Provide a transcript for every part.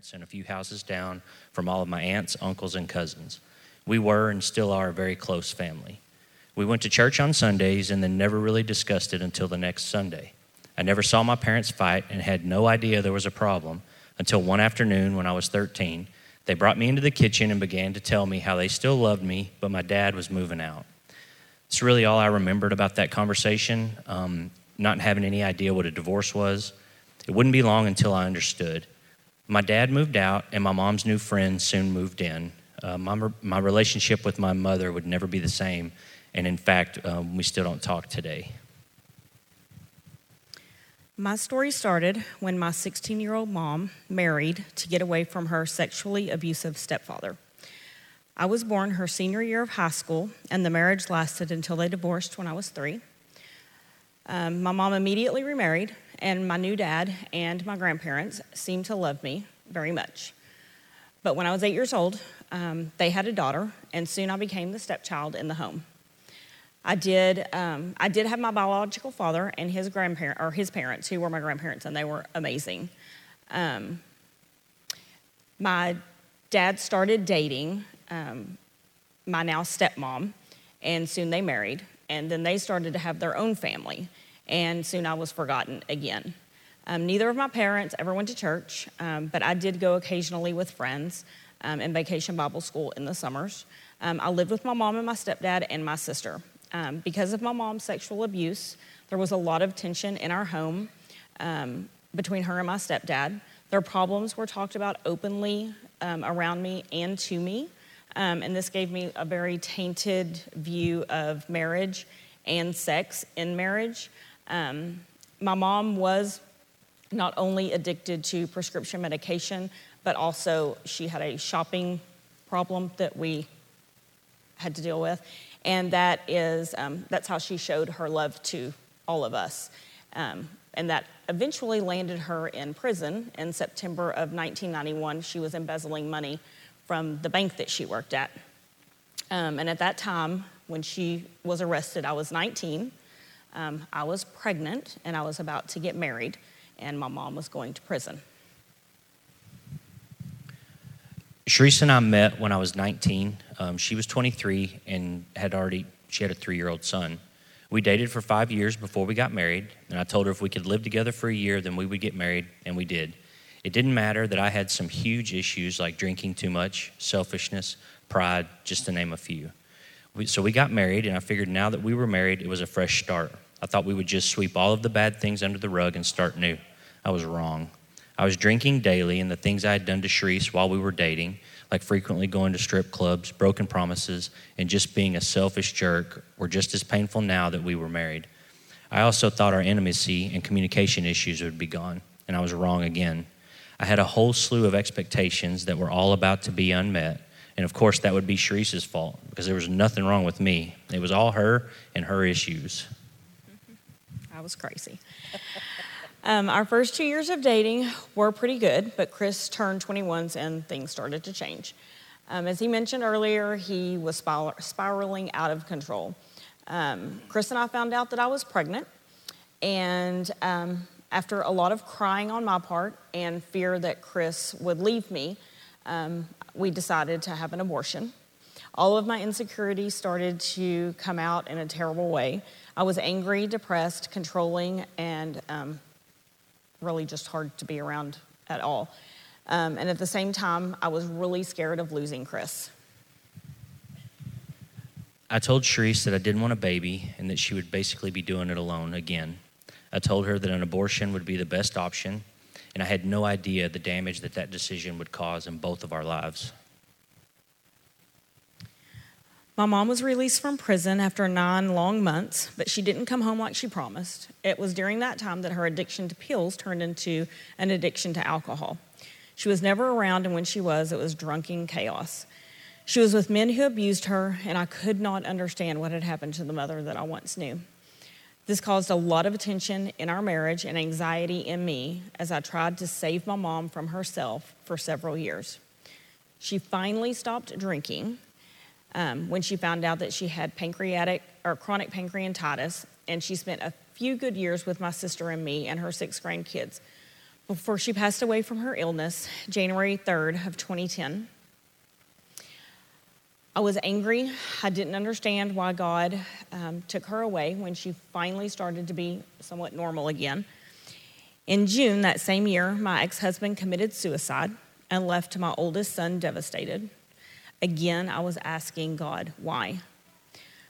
grandparents and a few houses down from all of my aunts, uncles, and cousins. We were and still are a very close family. We went to church on Sundays and then never really discussed it until the next Sunday. I never saw my parents fight and had no idea there was a problem until one afternoon when I was 13. They brought me into the kitchen and began to tell me how they still loved me, but my dad was moving out. It's really all I remembered about that conversation, um, not having any idea what a divorce was. It wouldn't be long until I understood. My dad moved out, and my mom's new friends soon moved in. Uh, my, my relationship with my mother would never be the same, and in fact, um, we still don't talk today. My story started when my 16 year old mom married to get away from her sexually abusive stepfather. I was born her senior year of high school, and the marriage lasted until they divorced when I was three. Um, my mom immediately remarried, and my new dad and my grandparents seemed to love me very much. But when I was eight years old, um, they had a daughter, and soon I became the stepchild in the home. I did. Um, I did have my biological father and his grandparent or his parents, who were my grandparents, and they were amazing. Um, my dad started dating um, my now stepmom, and soon they married, and then they started to have their own family, and soon I was forgotten again. Um, neither of my parents ever went to church, um, but I did go occasionally with friends um, in vacation Bible school in the summers. Um, I lived with my mom and my stepdad and my sister. Um, because of my mom's sexual abuse, there was a lot of tension in our home um, between her and my stepdad. Their problems were talked about openly around me and to me. And this gave me a very tainted view of marriage and sex in marriage. Um, my mom was not only addicted to prescription medication, but also she had a shopping problem that we had to deal with. And that is, um, that's how she showed her love to all of us. Um, and that eventually landed her in prison in September of 1991. She was embezzling money from the bank that she worked at. Um, and at that time, when she was arrested, I was 19. Um, I was pregnant and I was about to get married, and my mom was going to prison. Charece and I met when I was 19. Um, she was 23 and had already, she had a three year old son. We dated for five years before we got married, and I told her if we could live together for a year, then we would get married, and we did. It didn't matter that I had some huge issues like drinking too much, selfishness, pride, just to name a few. We, so we got married, and I figured now that we were married, it was a fresh start. I thought we would just sweep all of the bad things under the rug and start new. I was wrong. I was drinking daily, and the things I had done to Charece while we were dating, like frequently going to strip clubs, broken promises, and just being a selfish jerk, were just as painful now that we were married. I also thought our intimacy and communication issues would be gone, and I was wrong again. I had a whole slew of expectations that were all about to be unmet. And of course, that would be Charece's fault because there was nothing wrong with me. It was all her and her issues. I was crazy. Um, our first two years of dating were pretty good, but Chris turned 21 and things started to change. Um, as he mentioned earlier, he was spiraling out of control. Um, Chris and I found out that I was pregnant, and um, after a lot of crying on my part and fear that Chris would leave me, um, we decided to have an abortion. All of my insecurities started to come out in a terrible way. I was angry, depressed, controlling, and um, really just hard to be around at all. Um, and at the same time, I was really scared of losing Chris. I told Charece that I didn't want a baby and that she would basically be doing it alone again. I told her that an abortion would be the best option, and I had no idea the damage that that decision would cause in both of our lives. My mom was released from prison after nine long months, but she didn't come home like she promised. It was during that time that her addiction to pills turned into an addiction to alcohol. She was never around, and when she was, it was drunken chaos. She was with men who abused her, and I could not understand what had happened to the mother that I once knew. This caused a lot of attention in our marriage and anxiety in me as I tried to save my mom from herself for several years. She finally stopped drinking um, when she found out that she had pancreatic or chronic pancreatitis, and she spent a few good years with my sister and me and her six grandkids. before she passed away from her illness, January 3rd of 2010. I was angry. I didn't understand why God um, took her away when she finally started to be somewhat normal again. In June that same year, my ex husband committed suicide and left my oldest son devastated. Again, I was asking God why.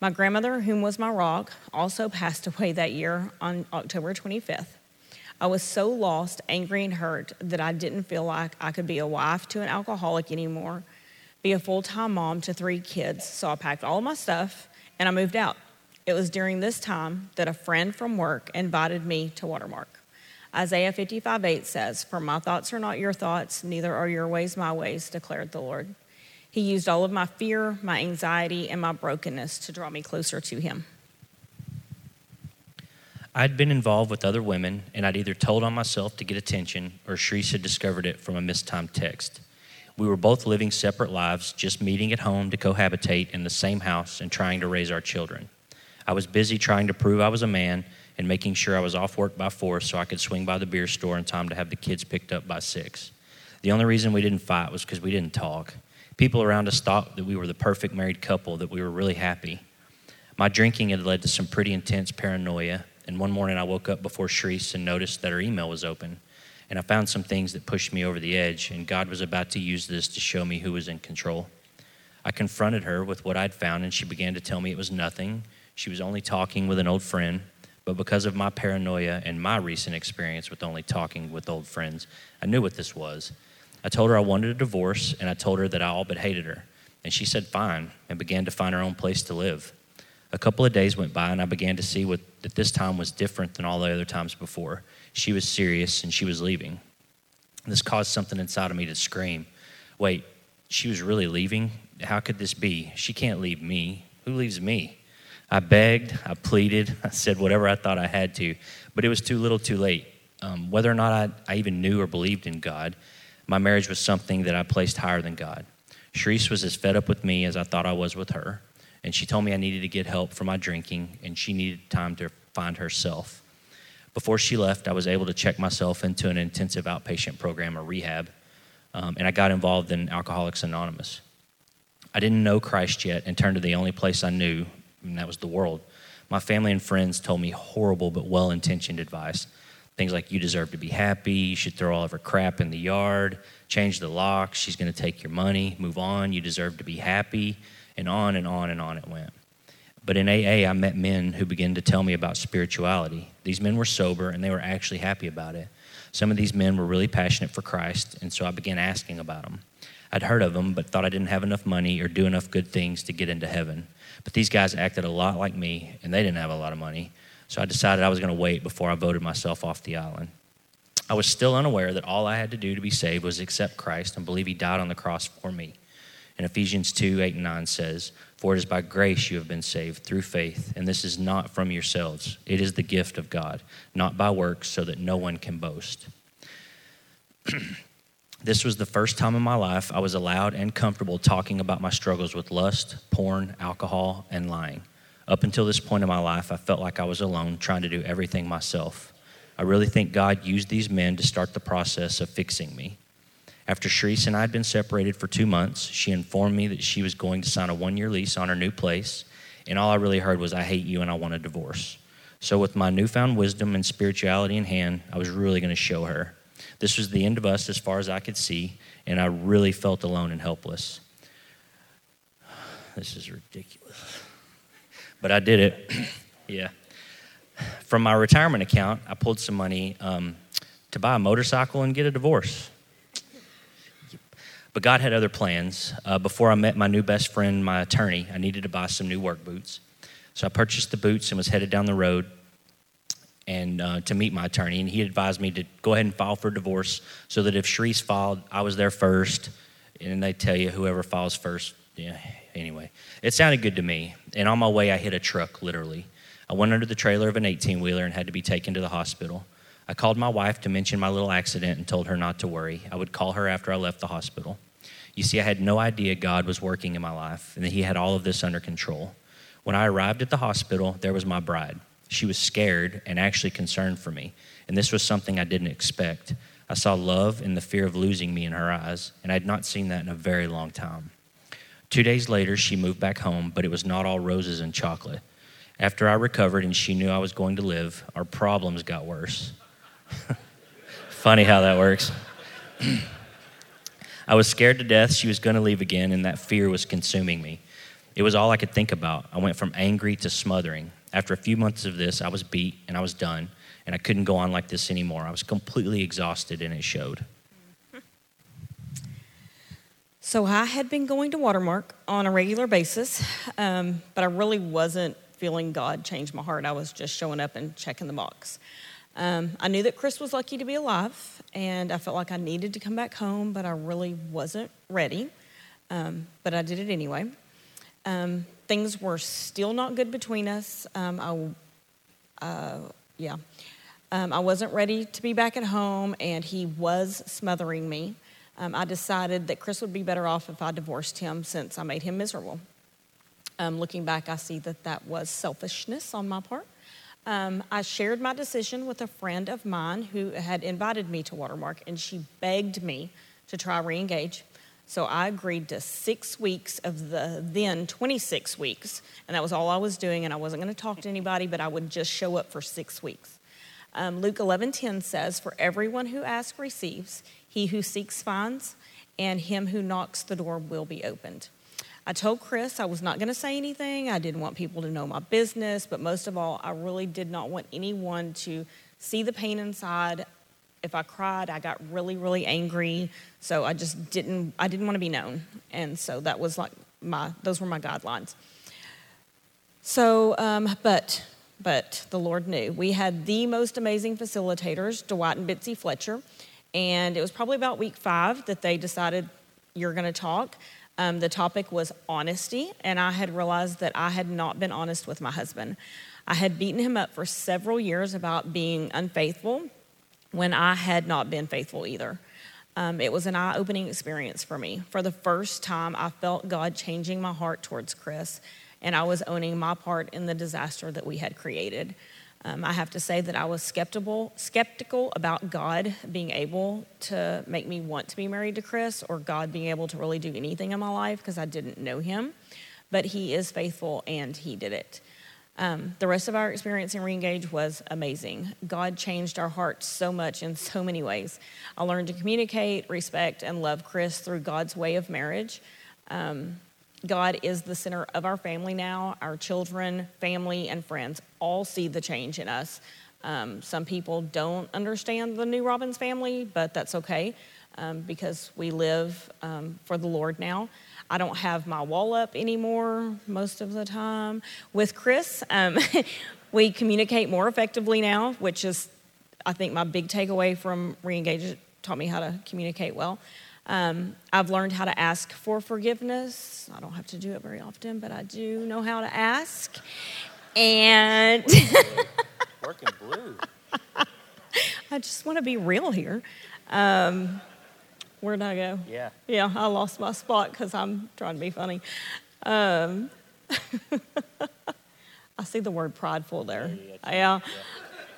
My grandmother, whom was my rock, also passed away that year on October 25th. I was so lost, angry, and hurt that I didn't feel like I could be a wife to an alcoholic anymore, be a full time mom to three kids. So I packed all my stuff and I moved out. It was during this time that a friend from work invited me to Watermark. Isaiah 55 8 says, For my thoughts are not your thoughts, neither are your ways my ways, declared the Lord. He used all of my fear, my anxiety, and my brokenness to draw me closer to Him. I'd been involved with other women, and I'd either told on myself to get attention or Charece had discovered it from a mistimed text. We were both living separate lives, just meeting at home to cohabitate in the same house and trying to raise our children. I was busy trying to prove I was a man and making sure I was off work by four so I could swing by the beer store in time to have the kids picked up by six. The only reason we didn't fight was because we didn't talk. People around us thought that we were the perfect married couple, that we were really happy. My drinking had led to some pretty intense paranoia, and one morning I woke up before Charece and noticed that her email was open. And I found some things that pushed me over the edge, and God was about to use this to show me who was in control. I confronted her with what I'd found, and she began to tell me it was nothing. She was only talking with an old friend. But because of my paranoia and my recent experience with only talking with old friends, I knew what this was. I told her I wanted a divorce, and I told her that I all but hated her. And she said fine, and began to find her own place to live. A couple of days went by, and I began to see what, that this time was different than all the other times before. She was serious, and she was leaving. This caused something inside of me to scream Wait, she was really leaving? How could this be? She can't leave me. Who leaves me? I begged, I pleaded, I said whatever I thought I had to, but it was too little too late. Um, whether or not I, I even knew or believed in God, my marriage was something that I placed higher than God. Charece was as fed up with me as I thought I was with her, and she told me I needed to get help for my drinking, and she needed time to find herself. Before she left, I was able to check myself into an intensive outpatient program or rehab, um, and I got involved in Alcoholics Anonymous. I didn't know Christ yet and turned to the only place I knew, and that was the world. My family and friends told me horrible but well intentioned advice. Things like, you deserve to be happy, you should throw all of her crap in the yard, change the locks, she's going to take your money, move on, you deserve to be happy, and on and on and on it went. But in AA, I met men who began to tell me about spirituality. These men were sober and they were actually happy about it. Some of these men were really passionate for Christ, and so I began asking about them. I'd heard of them, but thought I didn't have enough money or do enough good things to get into heaven. But these guys acted a lot like me, and they didn't have a lot of money. So I decided I was going to wait before I voted myself off the island. I was still unaware that all I had to do to be saved was accept Christ and believe He died on the cross for me. And Ephesians 2 8 and 9 says, For it is by grace you have been saved through faith, and this is not from yourselves. It is the gift of God, not by works, so that no one can boast. This was the first time in my life I was allowed and comfortable talking about my struggles with lust, porn, alcohol, and lying. Up until this point in my life, I felt like I was alone trying to do everything myself. I really think God used these men to start the process of fixing me. After Charece and I had been separated for two months, she informed me that she was going to sign a one year lease on her new place, and all I really heard was, I hate you and I want a divorce. So, with my newfound wisdom and spirituality in hand, I was really going to show her. This was the end of us as far as I could see, and I really felt alone and helpless. This is ridiculous. But I did it. yeah. From my retirement account, I pulled some money um, to buy a motorcycle and get a divorce. But God had other plans. Uh, before I met my new best friend, my attorney, I needed to buy some new work boots. So I purchased the boots and was headed down the road and uh, to meet my attorney, and he advised me to go ahead and file for divorce, so that if Charece filed, I was there first, and they tell you whoever files first. Yeah. Anyway, it sounded good to me. And on my way, I hit a truck, literally. I went under the trailer of an 18 wheeler and had to be taken to the hospital. I called my wife to mention my little accident and told her not to worry. I would call her after I left the hospital. You see, I had no idea God was working in my life and that He had all of this under control. When I arrived at the hospital, there was my bride. She was scared and actually concerned for me, and this was something I didn't expect. I saw love and the fear of losing me in her eyes, and I had not seen that in a very long time. Two days later, she moved back home, but it was not all roses and chocolate. After I recovered and she knew I was going to live, our problems got worse. Funny how that works. I was scared to death she was going to leave again, and that fear was consuming me. It was all I could think about. I went from angry to smothering. After a few months of this, I was beat and I was done and I couldn't go on like this anymore. I was completely exhausted, and it showed. So I had been going to Watermark on a regular basis, um, but I really wasn't feeling God change my heart. I was just showing up and checking the box. Um, I knew that Chris was lucky to be alive, and I felt like I needed to come back home, but I really wasn't ready. Um, but I did it anyway. Um, things were still not good between us. Um, I, uh, yeah, um, I wasn't ready to be back at home, and he was smothering me. Um, I decided that Chris would be better off if I divorced him since I made him miserable. Looking back, I see that that was selfishness on my part. Um, I shared my decision with a friend of mine who had invited me to Watermark, and she begged me to try reengage. So I agreed to six weeks of the then 26 weeks, and that was all I was doing. And I wasn't going to talk to anybody, but I would just show up for six weeks. Um, Luke 11:10 says, "For everyone who asks receives; he who seeks finds, and him who knocks the door will be opened." I told Chris I was not going to say anything. I didn't want people to know my business, but most of all, I really did not want anyone to see the pain inside. If I cried, I got really, really angry. So I just didn't. I didn't want to be known, and so that was like my. Those were my guidelines. So, um, but but the Lord knew. We had the most amazing facilitators, Dwight and Bitsy Fletcher, and it was probably about week five that they decided you're going to talk. Um, the topic was honesty, and I had realized that I had not been honest with my husband. I had beaten him up for several years about being unfaithful when I had not been faithful either. Um, it was an eye opening experience for me. For the first time, I felt God changing my heart towards Chris and I was owning my part in the disaster that we had created. Um, I have to say that I was skeptical, skeptical about God being able to make me want to be married to Chris or God being able to really do anything in my life because I didn't know him. But he is faithful and he did it. Um, the rest of our experience in Reengage was amazing. God changed our hearts so much in so many ways. I learned to communicate, respect, and love Chris through God's way of marriage. Um, God is the center of our family now. Our children, family, and friends all see the change in us. Um, some people don't understand the new Robbins family, but that's okay um, because we live um, for the Lord now. I don't have my wall up anymore most of the time. With Chris, um, we communicate more effectively now, which is, I think, my big takeaway from Reengage. taught me how to communicate well. Um, I've learned how to ask for forgiveness. I don't have to do it very often, but I do know how to ask. And working blue. I just want to be real here. Um, where'd I go? Yeah. Yeah, I lost my spot because I'm trying to be funny. Um, I see the word prideful there. Yeah. yeah, yeah.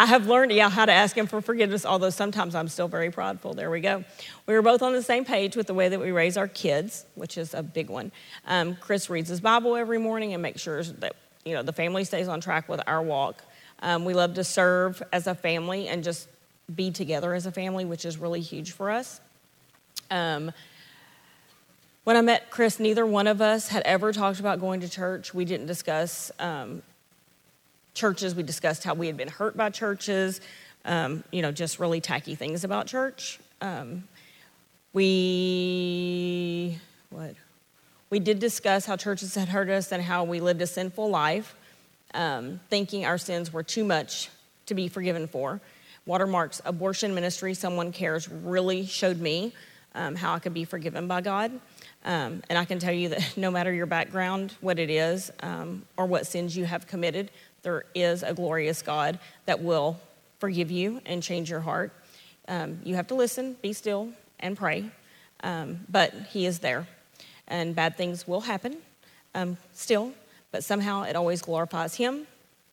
I have learned, yeah, how to ask him for forgiveness, although sometimes I'm still very prideful. There we go. We were both on the same page with the way that we raise our kids, which is a big one. Um, Chris reads his Bible every morning and makes sure that, you know, the family stays on track with our walk. Um, we love to serve as a family and just be together as a family, which is really huge for us. Um, when I met Chris, neither one of us had ever talked about going to church. We didn't discuss um, churches. We discussed how we had been hurt by churches, um, you know, just really tacky things about church. Um, we, what? We did discuss how churches had hurt us and how we lived a sinful life, um, thinking our sins were too much to be forgiven for. Watermark's abortion ministry, Someone Cares, really showed me um, how I could be forgiven by God. Um, and I can tell you that no matter your background, what it is, um, or what sins you have committed, there is a glorious God that will forgive you and change your heart. Um, you have to listen, be still, and pray, um, but He is there. And bad things will happen um, still, but somehow it always glorifies Him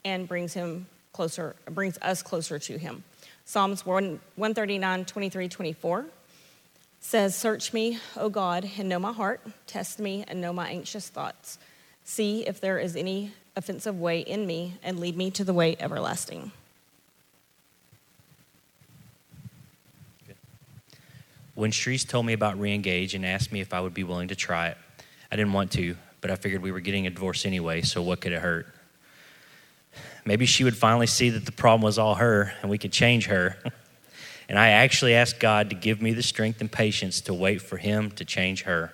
and brings Him closer, brings us closer to Him. Psalms 1, 139, 23, 24 says, Search me, O God, and know my heart. Test me and know my anxious thoughts. See if there is any offensive way in me, and lead me to the way everlasting. When Charece told me about reengage and asked me if I would be willing to try it, I didn't want to, but I figured we were getting a divorce anyway, so what could it hurt? Maybe she would finally see that the problem was all her and we could change her. and I actually asked God to give me the strength and patience to wait for Him to change her.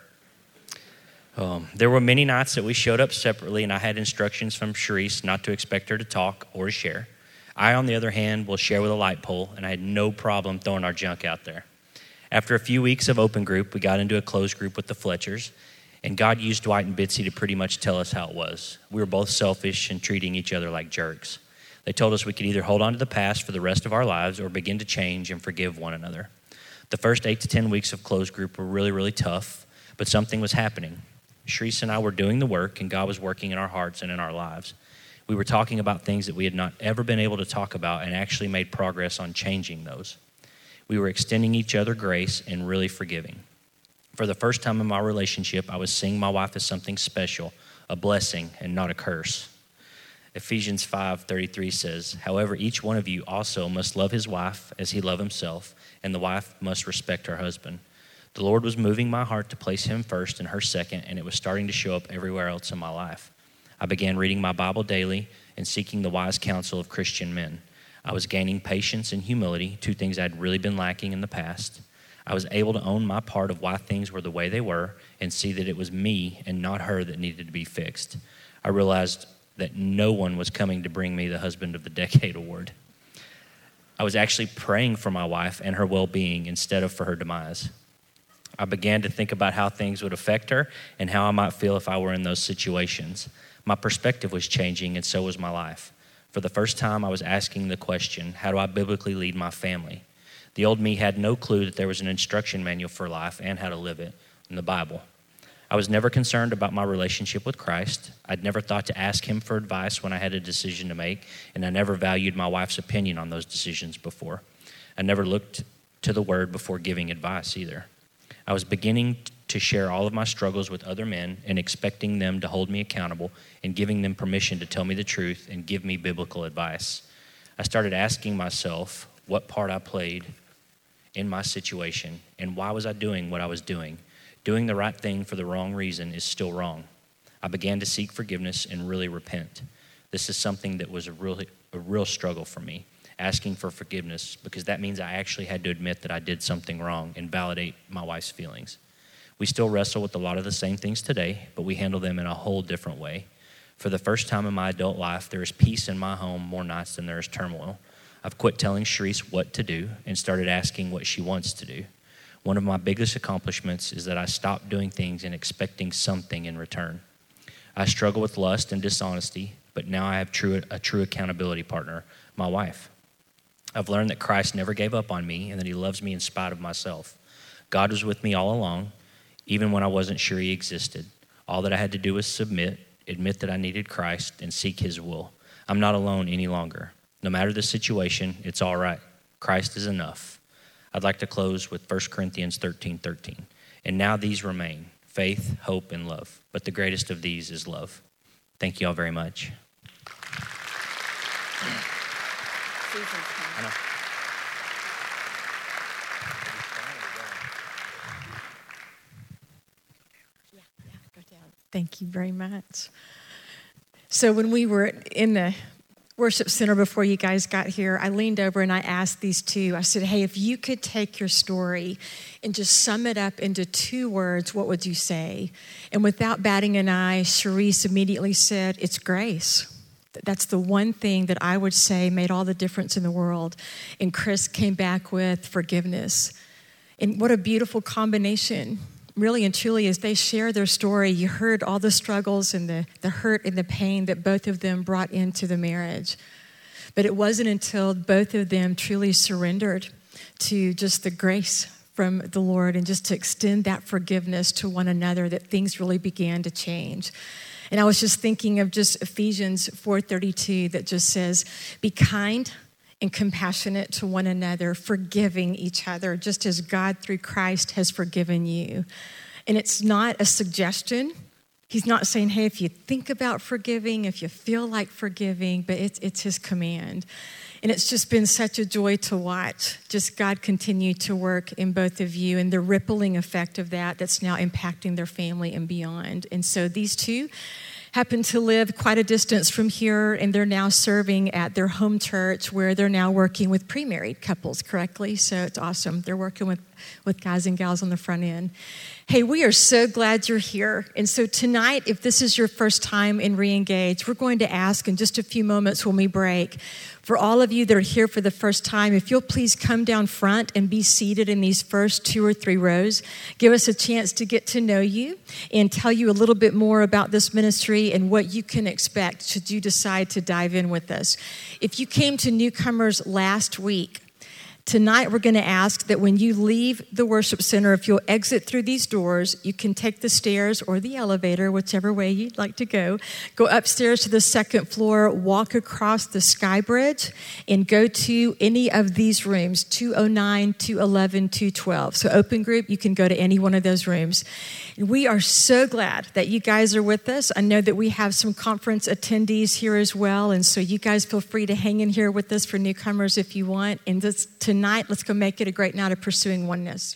Um, there were many nights that we showed up separately, and I had instructions from Charece not to expect her to talk or to share. I, on the other hand, will share with a light pole, and I had no problem throwing our junk out there. After a few weeks of open group, we got into a closed group with the Fletchers, and God used Dwight and Bitsy to pretty much tell us how it was. We were both selfish and treating each other like jerks. They told us we could either hold on to the past for the rest of our lives or begin to change and forgive one another. The first eight to 10 weeks of closed group were really, really tough, but something was happening. Charece and I were doing the work, and God was working in our hearts and in our lives. We were talking about things that we had not ever been able to talk about and actually made progress on changing those. We were extending each other grace and really forgiving. For the first time in my relationship, I was seeing my wife as something special, a blessing, and not a curse. Ephesians 5:33 says, "However, each one of you also must love his wife as he loved himself, and the wife must respect her husband." The Lord was moving my heart to place him first and her second, and it was starting to show up everywhere else in my life. I began reading my Bible daily and seeking the wise counsel of Christian men. I was gaining patience and humility, two things I'd really been lacking in the past. I was able to own my part of why things were the way they were and see that it was me and not her that needed to be fixed. I realized that no one was coming to bring me the Husband of the Decade award. I was actually praying for my wife and her well being instead of for her demise. I began to think about how things would affect her and how I might feel if I were in those situations. My perspective was changing, and so was my life. For the first time, I was asking the question how do I biblically lead my family? The old me had no clue that there was an instruction manual for life and how to live it in the Bible. I was never concerned about my relationship with Christ. I'd never thought to ask him for advice when I had a decision to make, and I never valued my wife's opinion on those decisions before. I never looked to the word before giving advice either. I was beginning to share all of my struggles with other men and expecting them to hold me accountable and giving them permission to tell me the truth and give me biblical advice. I started asking myself what part I played in my situation and why was I doing what I was doing. Doing the right thing for the wrong reason is still wrong. I began to seek forgiveness and really repent. This is something that was a a real struggle for me, asking for forgiveness because that means I actually had to admit that I did something wrong and validate my wife's feelings. We still wrestle with a lot of the same things today, but we handle them in a whole different way. For the first time in my adult life, there is peace in my home more nights than there is turmoil. I've quit telling Charece what to do and started asking what she wants to do. One of my biggest accomplishments is that I stopped doing things and expecting something in return. I struggle with lust and dishonesty, but now I have true, a true accountability partner, my wife. I've learned that Christ never gave up on me and that he loves me in spite of myself. God was with me all along, even when I wasn't sure he existed. All that I had to do was submit, admit that I needed Christ, and seek his will. I'm not alone any longer. No matter the situation, it's all right. Christ is enough. I'd like to close with 1 Corinthians 13 13. And now these remain faith, hope, and love. But the greatest of these is love. Thank you all very much. Thank you very much. So, when we were in the worship center before you guys got here, I leaned over and I asked these two, I said, Hey, if you could take your story and just sum it up into two words, what would you say? And without batting an eye, Charece immediately said, It's grace. That's the one thing that I would say made all the difference in the world. And Chris came back with forgiveness. And what a beautiful combination really and truly, as they share their story, you heard all the struggles and the, the hurt and the pain that both of them brought into the marriage. But it wasn't until both of them truly surrendered to just the grace from the Lord and just to extend that forgiveness to one another that things really began to change. And I was just thinking of just Ephesians 4:32 that just says, "Be kind and compassionate to one another, forgiving each other, just as God through Christ has forgiven you. And it's not a suggestion. He's not saying, hey, if you think about forgiving, if you feel like forgiving, but it's, it's his command. And it's just been such a joy to watch just God continue to work in both of you and the rippling effect of that that's now impacting their family and beyond. And so these two happen to live quite a distance from here, and they're now serving at their home church where they're now working with pre married couples correctly. So it's awesome. They're working with, with guys and gals on the front end. Hey, we are so glad you're here. And so tonight, if this is your first time in Reengage, we're going to ask in just a few moments when we break for all of you that are here for the first time, if you'll please come down front and be seated in these first two or three rows, give us a chance to get to know you and tell you a little bit more about this ministry and what you can expect should you decide to dive in with us. If you came to newcomers last week, Tonight, we're going to ask that when you leave the worship center, if you'll exit through these doors, you can take the stairs or the elevator, whichever way you'd like to go. Go upstairs to the second floor, walk across the sky bridge, and go to any of these rooms 209, 211, 212. So, open group, you can go to any one of those rooms. We are so glad that you guys are with us. I know that we have some conference attendees here as well, and so you guys feel free to hang in here with us for newcomers if you want. And this, tonight, let's go make it a great night of pursuing oneness.